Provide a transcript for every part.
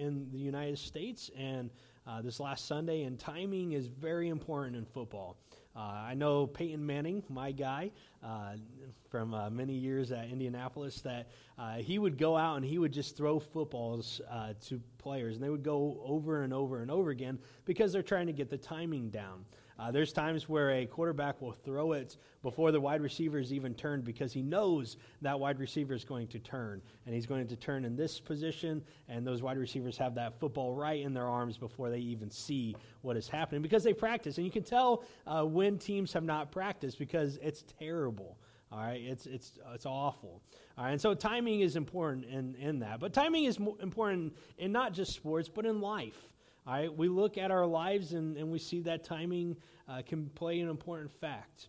in the United States and uh, this last Sunday, and timing is very important in football. Uh, I know Peyton Manning, my guy, uh, from uh, many years at Indianapolis, that uh, he would go out and he would just throw footballs uh, to players, and they would go over and over and over again because they're trying to get the timing down. Uh, there's times where a quarterback will throw it before the wide receiver is even turned because he knows that wide receiver is going to turn. And he's going to turn in this position, and those wide receivers have that football right in their arms before they even see what is happening because they practice. And you can tell uh, when teams have not practiced because it's terrible. All right, it's it's it's awful. All right, and so timing is important in in that, but timing is important in not just sports, but in life. We look at our lives and, and we see that timing uh, can play an important fact.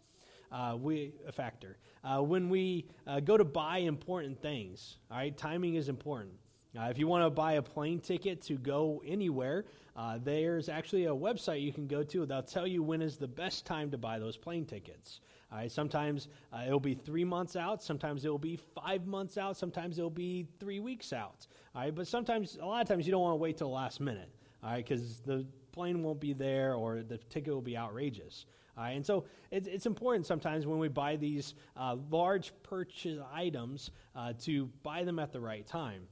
Uh, we, a factor. Uh, when we uh, go to buy important things, all right, timing is important. Uh, if you want to buy a plane ticket to go anywhere, uh, there's actually a website you can go to that'll tell you when is the best time to buy those plane tickets. All right, sometimes it'll be three months out, sometimes it'll be five months out, sometimes it'll be three weeks out. All right, but sometimes, a lot of times, you don't want to wait till the last minute all right, because the plane won't be there or the ticket will be outrageous. All right, and so it's, it's important sometimes when we buy these uh, large purchase items uh, to buy them at the right time.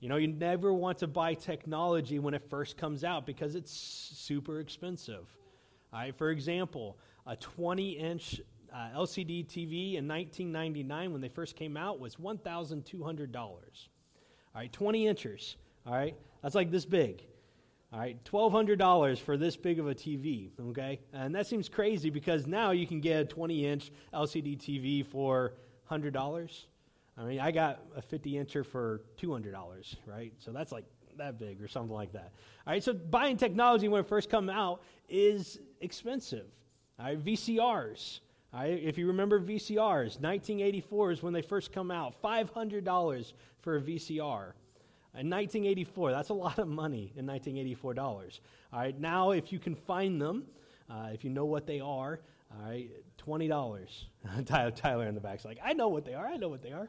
You know, you never want to buy technology when it first comes out because it's super expensive. All right, for example, a 20 inch uh, LCD TV in 1999 when they first came out was $1,200. All right, 20 inches. All right, that's like this big. All right, $1,200 for this big of a TV, okay? And that seems crazy because now you can get a 20 inch LCD TV for $100. I mean, I got a 50 incher for $200, right? So that's like that big or something like that. All right, so buying technology when it first come out is expensive. All right, VCRs. All right, if you remember VCRs, 1984 is when they first come out. $500 for a VCR. In 1984, that's a lot of money in 1984 dollars. All right, now if you can find them, uh, if you know what they are, all right, twenty dollars. Tyler in the back's like, I know what they are. I know what they are.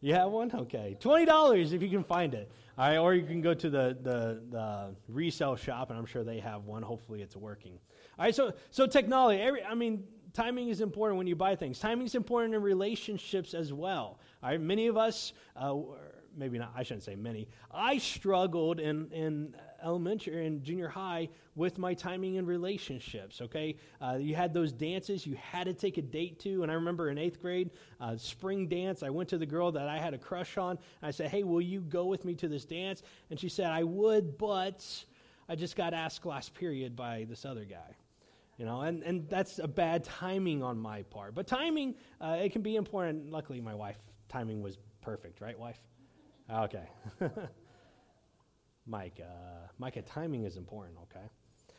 You have one? Okay, twenty dollars if you can find it. All right, or you can go to the, the the resale shop, and I'm sure they have one. Hopefully, it's working. All right, so so technology. Every, I mean, timing is important when you buy things. Timing is important in relationships as well. All right, many of us. Uh, maybe not, I shouldn't say many. I struggled in, in elementary and junior high with my timing and relationships, okay? Uh, you had those dances you had to take a date to. And I remember in eighth grade, uh, spring dance, I went to the girl that I had a crush on. And I said, hey, will you go with me to this dance? And she said, I would, but I just got asked last period by this other guy you know and, and that's a bad timing on my part but timing uh, it can be important luckily my wife timing was perfect right wife Okay. Mike, uh, Micah, timing is important, okay?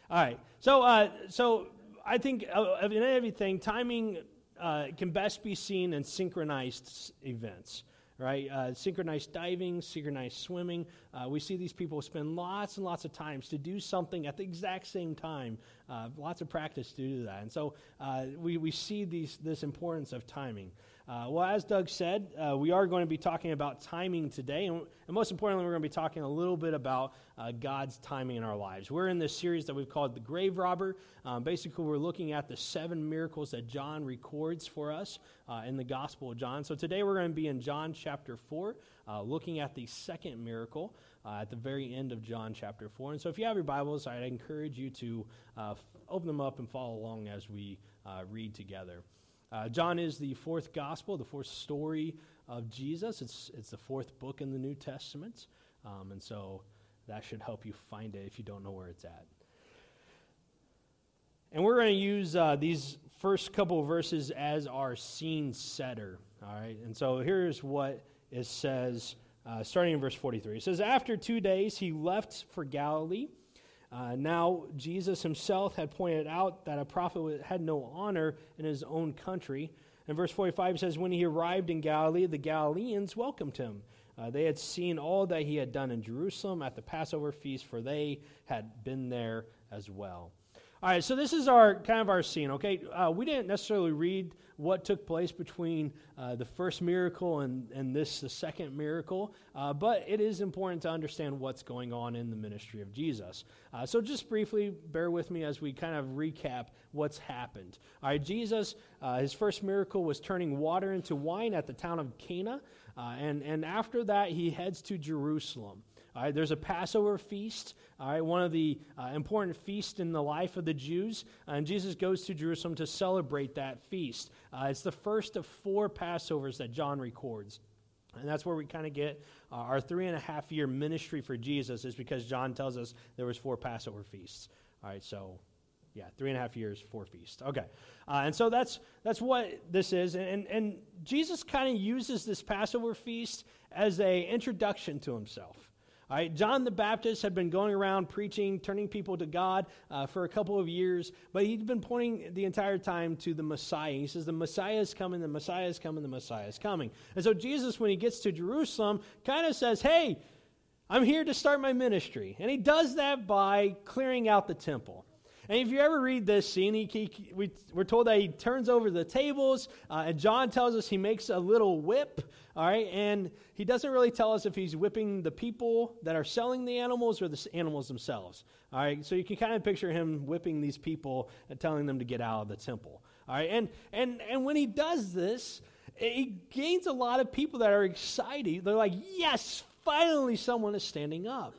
All right. So, uh, so I think uh, in everything, timing uh, can best be seen in synchronized events, right? Uh, synchronized diving, synchronized swimming. Uh, we see these people spend lots and lots of times to do something at the exact same time. lots of practice to do that. And so we, we see these, this importance of timing. Uh, well, as Doug said, uh, we are going to be talking about timing today. And, and, most importantly, we're going to be talking a little bit about uh, God's timing in our lives. We're in this series that we've called The Grave Robber. Um, basically, we're looking at the seven miracles that John records for us uh, in the Gospel of John. So today we're going to be in John chapter 4, uh, looking at the second miracle at the very end of John chapter 4. And so if you have your Bibles, I'd encourage you to open them up and follow along as we read together. Uh, John is the fourth gospel, the fourth story of Jesus. It's, it's the fourth book in the New Testament. Um, and so that should help you find it if you don't know where it's at. And we're going to use uh, these first couple verses as our scene setter. All right. And so here's what it says, uh, starting in verse 43. It says, After two days, he left for Galilee uh, now, Jesus himself had pointed out that a prophet had no honor in his own country. And verse 45 says, When he arrived in Galilee, the Galileans welcomed him. Uh, they had seen all that he had done in Jerusalem at the Passover feast, for they had been there as well. All right, so this is our kind of our scene. Okay, uh, we didn't necessarily read what took place between uh, the first miracle and, and this, the second miracle, uh, but it is important to understand what's going on in the ministry of Jesus. Uh, so, just briefly, bear with me as we kind of recap what's happened. All right, Jesus, uh, his first miracle was turning water into wine at the town of Cana, uh, and, and after that, he heads to Jerusalem. All right, there's a Passover feast, all right, one of the uh, important feasts in the life of the Jews. And Jesus goes to Jerusalem to celebrate that feast. Uh, it's the first of four Passovers that John records. And that's where we kind of get uh, our three and a half year ministry for Jesus, is because John tells us there was four Passover feasts. All right, so yeah, three and a half years, four feasts. Okay, uh, and so that's that's what this is, and and Jesus kind of uses this Passover feast as a introduction to himself. All right, John the Baptist had been going around preaching, turning people to God uh, for a couple of years, but he'd been pointing the entire time to the Messiah. He says, The Messiah is coming, the Messiah is coming, the Messiah is coming. And so Jesus, when he gets to Jerusalem, kind of says, Hey, I'm here to start my ministry. And he does that by clearing out the temple. And if you ever read this scene, he, he, we, are told that he turns over the tables, uh, and John tells us he makes a little whip, all right? And he doesn't really tell us if he's whipping the people that are selling the animals or the animals themselves, all right? So you can kind of picture him whipping these people and telling them to get out of the temple, all right? And, and, and when he does this, he gains a lot of people that are excited. They're like, yes, finally someone is standing up.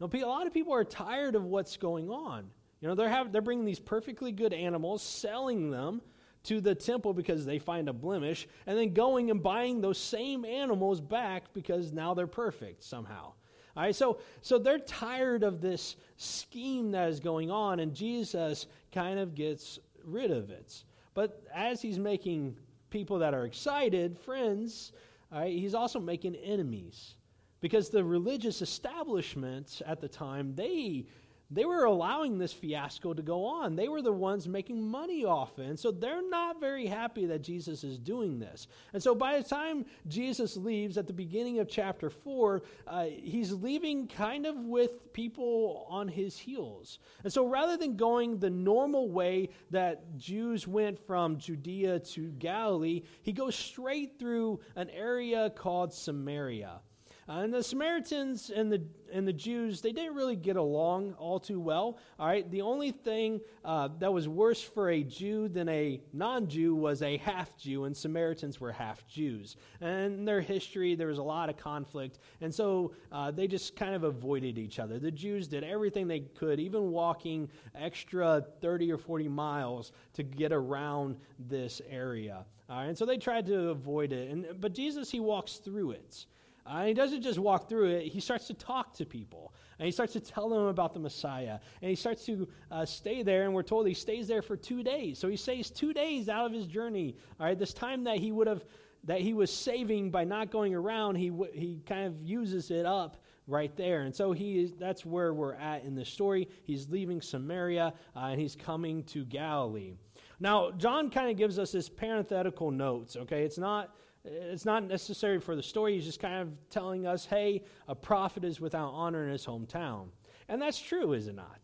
Know, a lot of people are tired of what's going on. You know, they're, have, they're bringing these perfectly good animals, selling them to the temple because they find a blemish, and then going and buying those same animals back because now they're perfect somehow. All right, so, so they're tired of this scheme that is going on, and Jesus kind of gets rid of it. But as he's making people that are excited friends, all right, he's also making enemies. Because the religious establishment at the time, they they were allowing this fiasco to go on. They were the ones making money off it. And so they're not very happy that Jesus is doing this. And so by the time Jesus leaves at the beginning of chapter 4, uh, he's leaving kind of with people on his heels. And so rather than going the normal way that Jews went from Judea to Galilee, he goes straight through an area called Samaria. Uh, and the Samaritans and the and the Jews, they didn't really get along all too well. All right, the only thing uh, that was worse for a Jew than a non-Jew was a half-Jew, and Samaritans were half Jews. And in their history, there was a lot of conflict, and so uh, they just kind of avoided each other. The Jews did everything they could, even walking extra 30 or 40 miles to get around this area. and so they tried to avoid it. And but Jesus, he walks through it. Uh, he doesn't just walk through it, he starts to talk to people. And he starts to tell them about the Messiah. And he starts to uh, stay there, and we're told he stays there for two days. So he stays two days out of his journey. All right, this time that he would have, that he was saving by not going around, he, w- he kind of uses it up right there. And so he is, that's where we're at in the story. He's leaving Samaria, uh, and he's coming to Galilee. Now, John kind of gives us this parenthetical notes, okay? It's not it's not necessary for the story. He's just kind of telling us, hey, a prophet is without honor in his hometown. And that's true, is it not?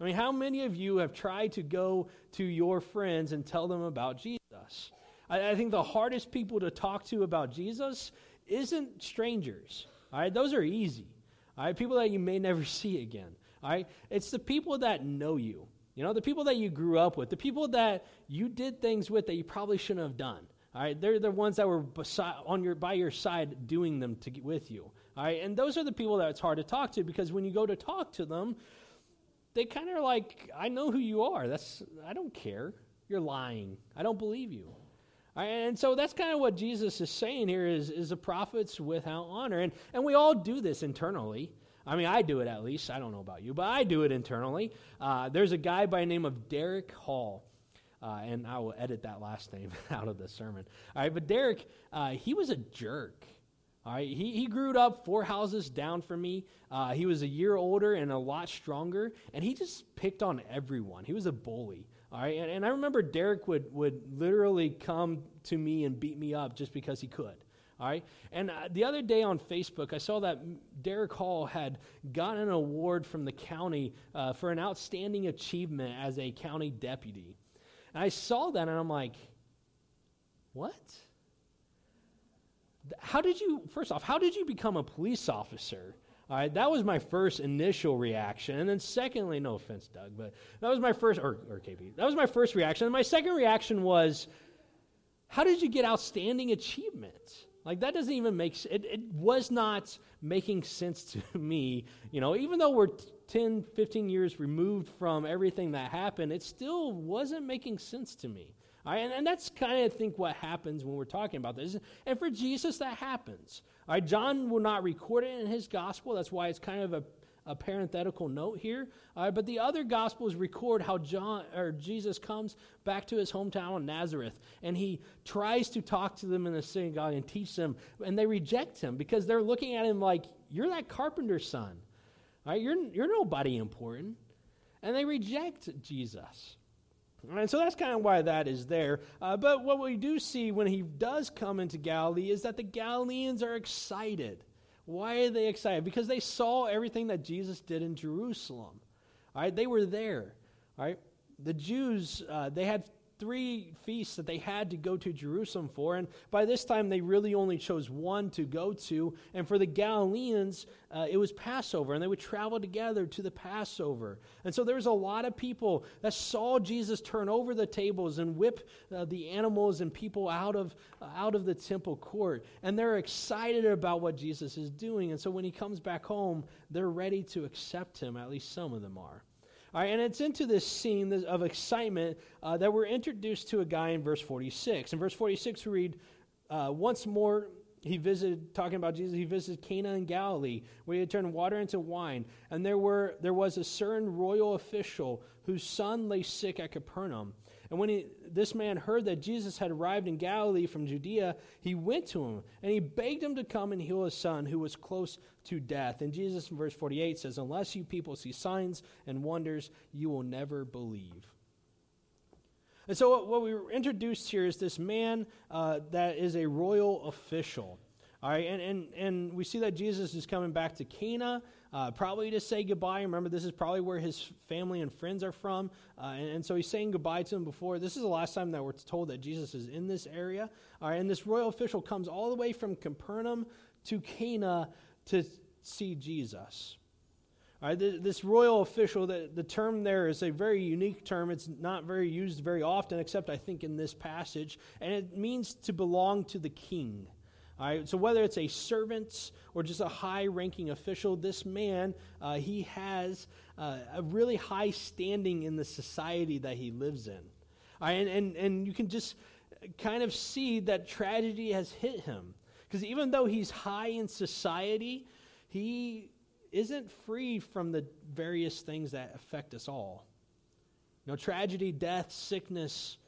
I mean, how many of you have tried to go to your friends and tell them about Jesus? I, I think the hardest people to talk to about Jesus isn't strangers. All right, those are easy. All right, people that you may never see again. All right, it's the people that know you. You know, the people that you grew up with, the people that you did things with that you probably shouldn't have done. All right, they're the ones that were beside, on your, by your side doing them to, with you. All right, and those are the people that it's hard to talk to because when you go to talk to them, they kind of like, I know who you are. That's I don't care. You're lying. I don't believe you. and so that's kind of what Jesus is saying here is, is the prophets without honor. And, and we all do this internally. I mean, I do it at least. I don't know about you, but I do it internally. Uh, there's a guy by the name of Derek Hall. Uh, and I will edit that last name out of the sermon. All right, but Derek, uh, he was a jerk. All right, he, he grew up four houses down from me. Uh, he was a year older and a lot stronger, and he just picked on everyone. He was a bully. All right, and, and I remember Derek would, would literally come to me and beat me up just because he could. All right. And uh, the other day on Facebook, I saw that Derek Hall had gotten an award from the county uh, for an outstanding achievement as a county deputy. And I saw that and I'm like, what? How did you, first off, how did you become a police officer? All right, that was my first initial reaction. And then, secondly, no offense, Doug, but that was my first, or, or KP, that was my first reaction. And my second reaction was, how did you get outstanding achievements? Like, that doesn't even make it, it was not making sense to me. You know, even though we're 10, 15 years removed from everything that happened, it still wasn't making sense to me. Right, and, and, that's kind of, I think, what happens when we're talking about this. And for Jesus, that happens. All right, John will not record it in his gospel. That's why it's kind of a, a parenthetical note here. Right, but the other gospels record how John or Jesus comes back to his hometown in Nazareth, and he tries to talk to them in the synagogue and teach them, and they reject him because they're looking at him like, "You're that carpenter's son. Right, you're you're nobody important," and they reject Jesus. And so that's kind of why that is there. Uh, but what we do see when he does come into Galilee is that the Galileans are excited. Why are they excited? Because they saw everything that Jesus did in Jerusalem. All right, they were there. All right, the Jews uh, they had three feasts that they had to go to Jerusalem for. And by this time, they really only chose one to go to. And for the Galileans, uh, it was Passover, and they would travel together to the Passover. And so there was a lot of people that saw Jesus turn over the tables and whip uh, the animals and people out of, uh, out of the temple court. And they're excited about what Jesus is doing. And so when he comes back home, they're ready to accept him. At least some of them are. All right, and it's into this scene of excitement uh, that we're introduced to a guy in verse 46. In verse 46, we read, uh, Once more he visited, talking about Jesus, he visited Cana in Galilee, where he had turned water into wine. And there, were, there was a certain royal official whose son lay sick at Capernaum. And when he, this man heard that Jesus had arrived in Galilee from Judea, he went to him and he begged him to come and heal his son who was close to death. And Jesus in verse 48 says, Unless you people see signs and wonders, you will never believe. And so, what we were introduced here is this man uh, that is a royal official. All right, and, and, and we see that Jesus is coming back to Cana, uh, probably to say goodbye. Remember, this is probably where his family and friends are from. Uh, and, and, so he's saying goodbye to them before. This is the last time that we're told that Jesus is in this area. All right, and this royal official comes all the way from Capernaum to Cana to see Jesus. All right, this royal official, the, the term there is a very unique term. It's not very used very often, except I think in this passage. And it means to belong to the king. All right, so whether it's a servant or just a high ranking official, this man, uh, he has uh, a really high standing in the society that he lives in. All right, and, and, and you can just kind of see that tragedy has hit him. Because even though he's high in society, he isn't free from the various things that affect us all. You know, tragedy, death, sickness,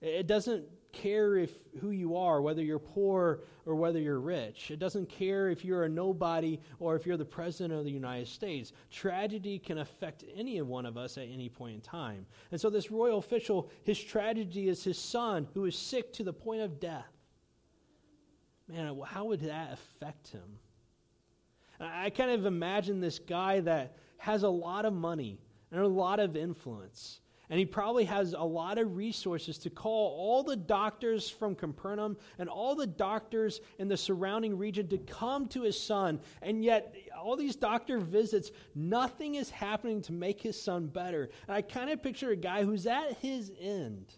it doesn't care if who you are, whether you're poor or whether you're rich. It doesn't care if you're a nobody or if you're the president of the United States. Tragedy can affect any one of us at any point in time. And so this royal official, his tragedy is his son who is sick to the point of death. Man, how would that affect him? I kind of imagine this guy that has a lot of money and a lot of influence and he probably has a lot of resources to call all the doctors from Capernaum and all the doctors in the surrounding region to come to his son. And yet, all these doctor visits, nothing is happening to make his son better. And I kind of picture a guy who's at his end.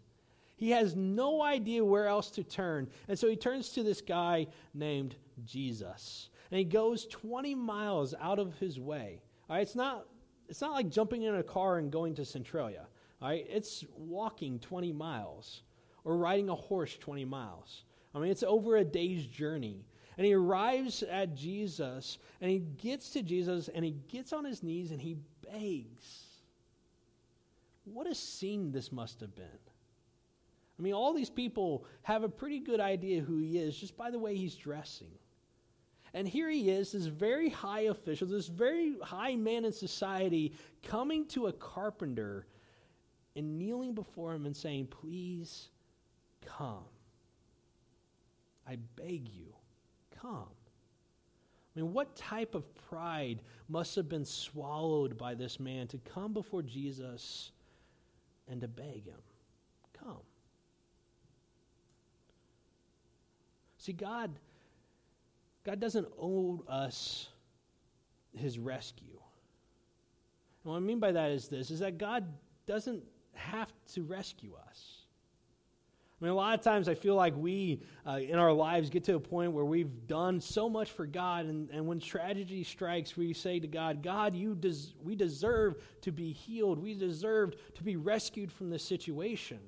He has no idea where else to turn. And so he turns to this guy named Jesus. And he goes 20 miles out of his way. All right, it's not, it's not like jumping in a car and going to Centralia. Right? It's walking 20 miles or riding a horse 20 miles. I mean, it's over a day's journey. And he arrives at Jesus and he gets to Jesus and he gets on his knees and he begs. What a scene this must have been. I mean, all these people have a pretty good idea who he is just by the way he's dressing. And here he is, this very high official, this very high man in society, coming to a carpenter and kneeling before him and saying, Please come. I beg you. come. I mean, what type of pride must have been swallowed by this man to come before Jesus and to beg him, Come. See, God, God doesn't owe us his rescue. And what I mean by that is this is that God doesn't have to rescue us. I mean, a lot of times I feel like we uh, in our lives get to a point where we've done so much for God, and, and when tragedy strikes, we say to God, God, you des- we deserve to be healed. We deserve to be rescued from this situation.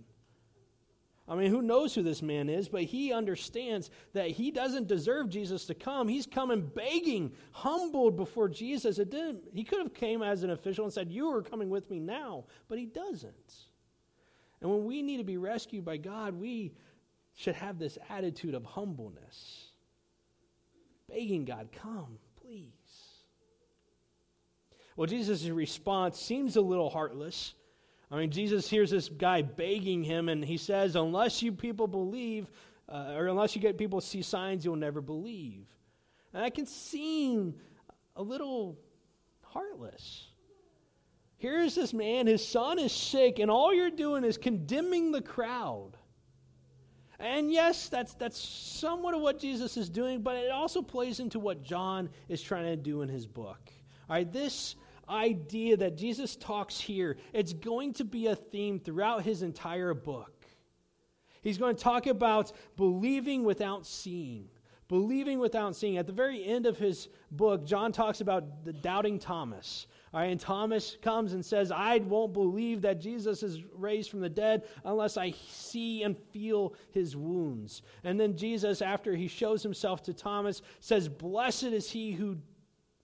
I mean, who knows who this man is, but he understands that he doesn't deserve Jesus to come. He's coming begging, humbled before Jesus. It didn't, he could have came as an official and said, You are coming with me now, but he doesn't. And when we need to be rescued by God, we should have this attitude of humbleness, begging God, Come, please. Well, Jesus' response seems a little heartless. I mean, Jesus hears this guy begging him, and he says, Unless you people believe, uh, or unless you get people to see signs, you'll never believe. And that can seem a little heartless. Here's this man, his son is sick, and all you're doing is condemning the crowd. And yes, that's, that's somewhat of what Jesus is doing, but it also plays into what John is trying to do in his book. All right, this idea that Jesus talks here, it's going to be a theme throughout his entire book. He's going to talk about believing without seeing. Believing without seeing. At the very end of his book, John talks about the doubting Thomas. All right, and Thomas comes and says, I won't believe that Jesus is raised from the dead unless I see and feel his wounds. And then Jesus, after he shows himself to Thomas, says, Blessed is he who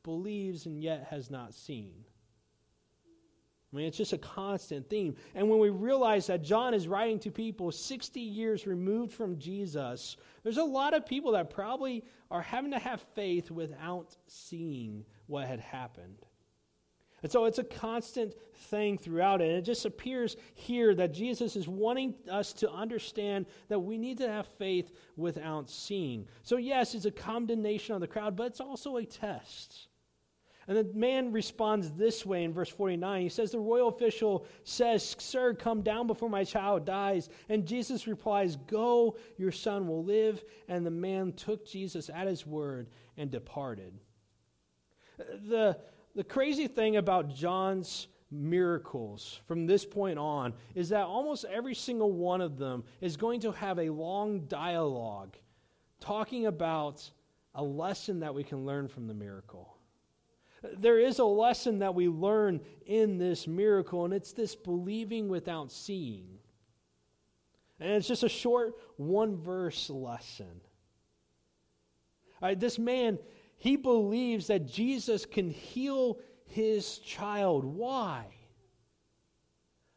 believes and yet has not seen. I mean, it's just a constant theme. And when we realize that John is writing to people 60 years removed from Jesus, there's a lot of people that probably are having to have faith without seeing what had happened. And so it's a constant thing throughout it. And it just appears here that Jesus is wanting us to understand that we need to have faith without seeing. So, yes, it's a condemnation of the crowd, but it's also a test. And the man responds this way in verse 49. He says, The royal official says, Sir, come down before my child dies. And Jesus replies, Go, your son will live. And the man took Jesus at his word and departed. The, the crazy thing about John's miracles from this point on is that almost every single one of them is going to have a long dialogue talking about a lesson that we can learn from the miracle. There is a lesson that we learn in this miracle, and it's this believing without seeing. And it's just a short one verse lesson. This man, he believes that Jesus can heal his child. Why?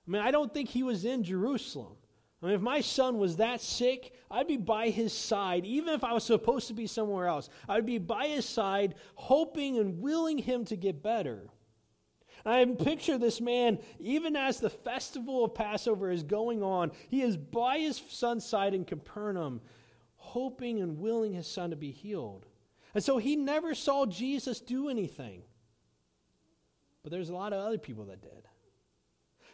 I mean, I don't think he was in Jerusalem. I mean, if my son was that sick, I'd be by his side, even if I was supposed to be somewhere else. I'd be by his side, hoping and willing him to get better. I picture this man, even as the festival of Passover is going on, he is by his son's side in Capernaum, hoping and willing his son to be healed. And so he never saw Jesus do anything. But there's a lot of other people that did.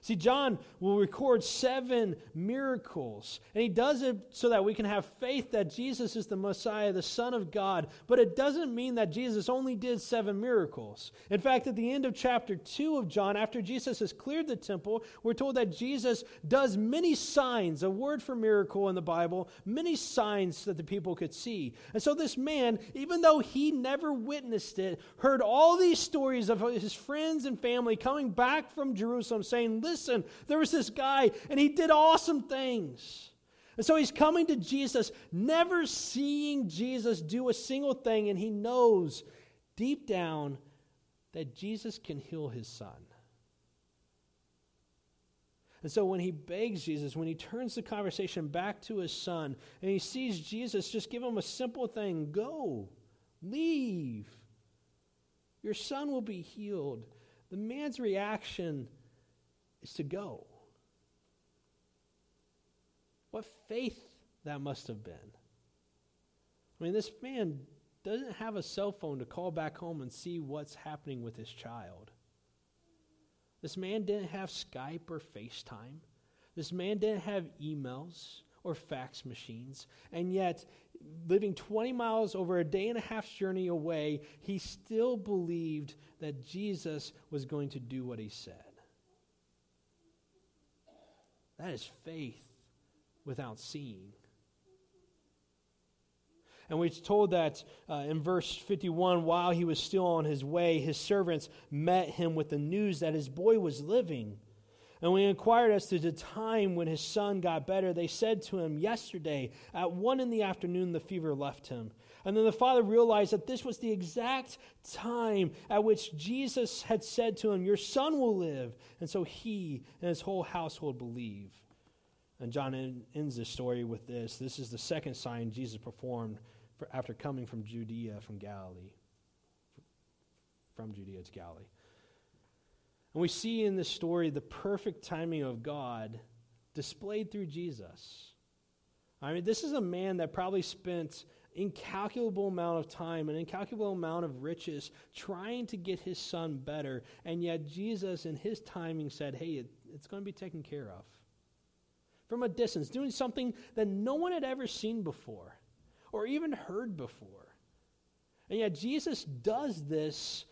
See, John will record seven miracles, and he does it so that we can have faith that Jesus is the Messiah, the Son of God. But it doesn't mean that Jesus only did seven miracles. In fact, at the end of chapter 2 of John, after Jesus has cleared the temple, we're told that Jesus does many signs, a word for miracle in the Bible, many signs that the people could see. And so this man, even though he never witnessed it, heard all these stories of his friends and family coming back from Jerusalem saying, listen, there was this guy and he did awesome things. And so he's coming to Jesus, never seeing Jesus do a single thing, and he knows deep down that Jesus can heal his son. And so when he begs Jesus, when he turns the conversation back to his son, and he sees Jesus just give him a simple thing go, leave. Your son will be healed. The man's reaction is to go. What faith that must have been. I mean, this man doesn't have a cell phone to call back home and see what's happening with his child. This man didn't have Skype or FaceTime. This man didn't have emails or fax machines. And yet, living 20 miles over a day and a half's journey away, he still believed that Jesus was going to do what he said. That is faith without seeing. And we're told that uh, in verse 51 while he was still on his way, his servants met him with the news that his boy was living. And we inquired as to the time when his son got better. They said to him, Yesterday, at one in the afternoon, the fever left him. And then the father realized that this was the exact time at which Jesus had said to him, Your son will live. And so he and his whole household believe. And John ends this story with this. This is the second sign Jesus performed after coming from Judea, from Galilee. From Judea to Galilee. And we see in this story the perfect timing of God displayed through Jesus. I mean, this is a man that probably spent incalculable amount of time, an incalculable amount of riches trying to get his son better. And yet Jesus, in his timing, said, hey, it, it's going to be taken care of. From a distance, doing something that no one had ever seen before or even heard before. And yet, Jesus does this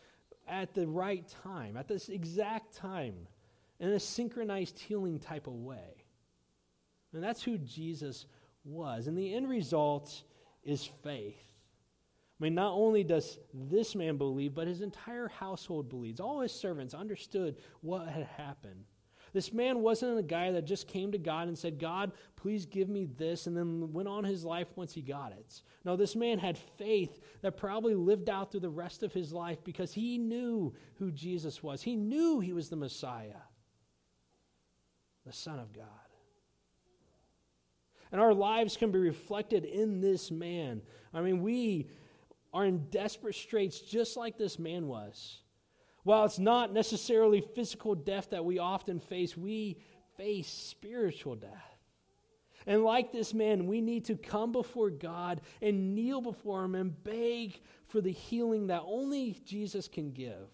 at the right time, at this exact time, in a synchronized healing type of way. And that's who Jesus was. And the end result is faith. I mean, not only does this man believe, but his entire household believes. All his servants understood what had happened. This man wasn't a guy that just came to God and said, God, please give me this, and then went on his life once he got it. No, this man had faith that probably lived out through the rest of his life because he knew who Jesus was. He knew he was the Messiah, the Son of God. And our lives can be reflected in this man. I mean, we are in desperate straits just like this man was. While it's not necessarily physical death that we often face, we face spiritual death. And like this man, we need to come before God and kneel before Him and beg for the healing that only Jesus can give.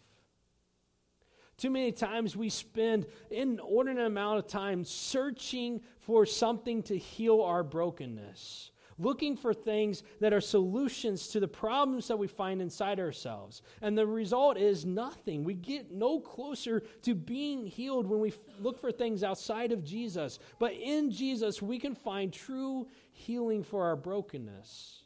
Too many times we spend inordinate amount of time searching for something to heal our brokenness looking for things that are solutions to the problems that we find inside ourselves. And the result is nothing. We get no closer to being healed when we look for things outside of Jesus. But in Jesus, we can find true healing for our brokenness.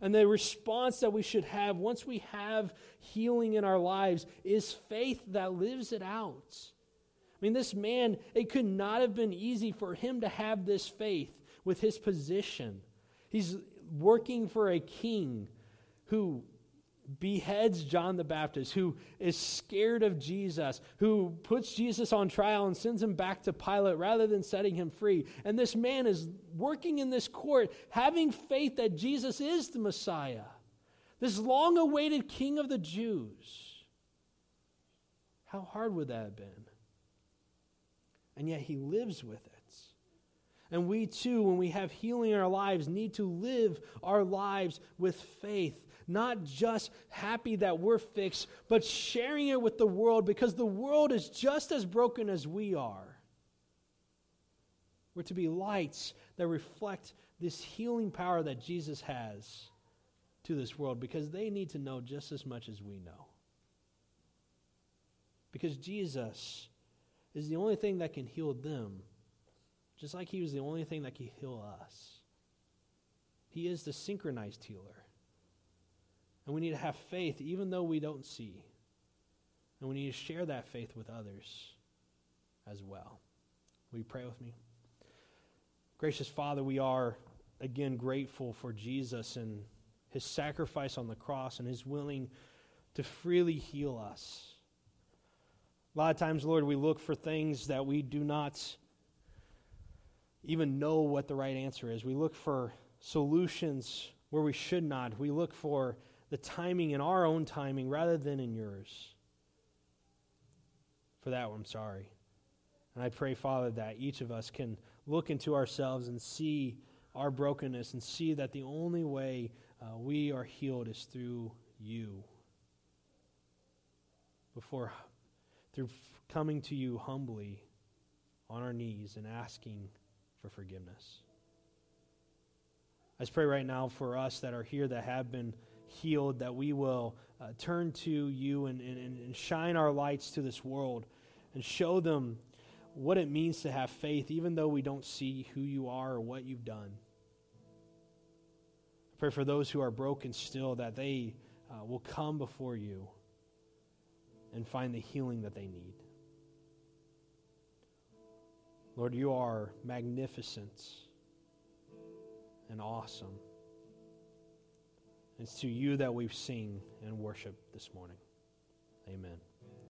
And the response that we should have once we have healing in our lives is faith that lives it out. I mean, this man, it could not have been easy for him to have this faith with his position. He's working for a king who beheads John the Baptist, who is scared of Jesus, who puts Jesus on trial and sends him back to Pilate rather than setting him free. And this man is working in this court, having faith that Jesus is the Messiah, this long awaited king of the Jews. How hard would that have been? And yet he lives with it. And we too, when we have healing in our lives, need to live our lives with faith. Not just happy that we're fixed, but sharing it with the world because the world is just as broken as we are. We're to be lights that reflect this healing power that Jesus has to this world because they need to know just as much as we know. Because Jesus is the only thing that can heal them just like he was the only thing that could heal us. He is the synchronized healer. And we need to have faith even though we don't see. And we need to share that faith with others as well. Will you pray with me? Gracious Father, we are again grateful for Jesus and his sacrifice on the cross and his willing to freely heal us. A lot of times, Lord, we look for things that we do not even know what the right answer is. We look for solutions where we should not. We look for the timing in our own timing rather than in yours. For that, I'm sorry. And I pray, Father, that each of us can look into ourselves and see our brokenness and see that the only way uh, we are healed is through you. Before, through coming to you humbly on our knees and asking for forgiveness. I just pray right now for us that are here that have been healed, that we will uh, turn to you and, and, and shine our lights to this world and show them what it means to have faith, even though we don't see who you are or what you've done. I pray for those who are broken still that they uh, will come before you and find the healing that they need. Lord, you are magnificent and awesome. It's to you that we sing and worship this morning. Amen.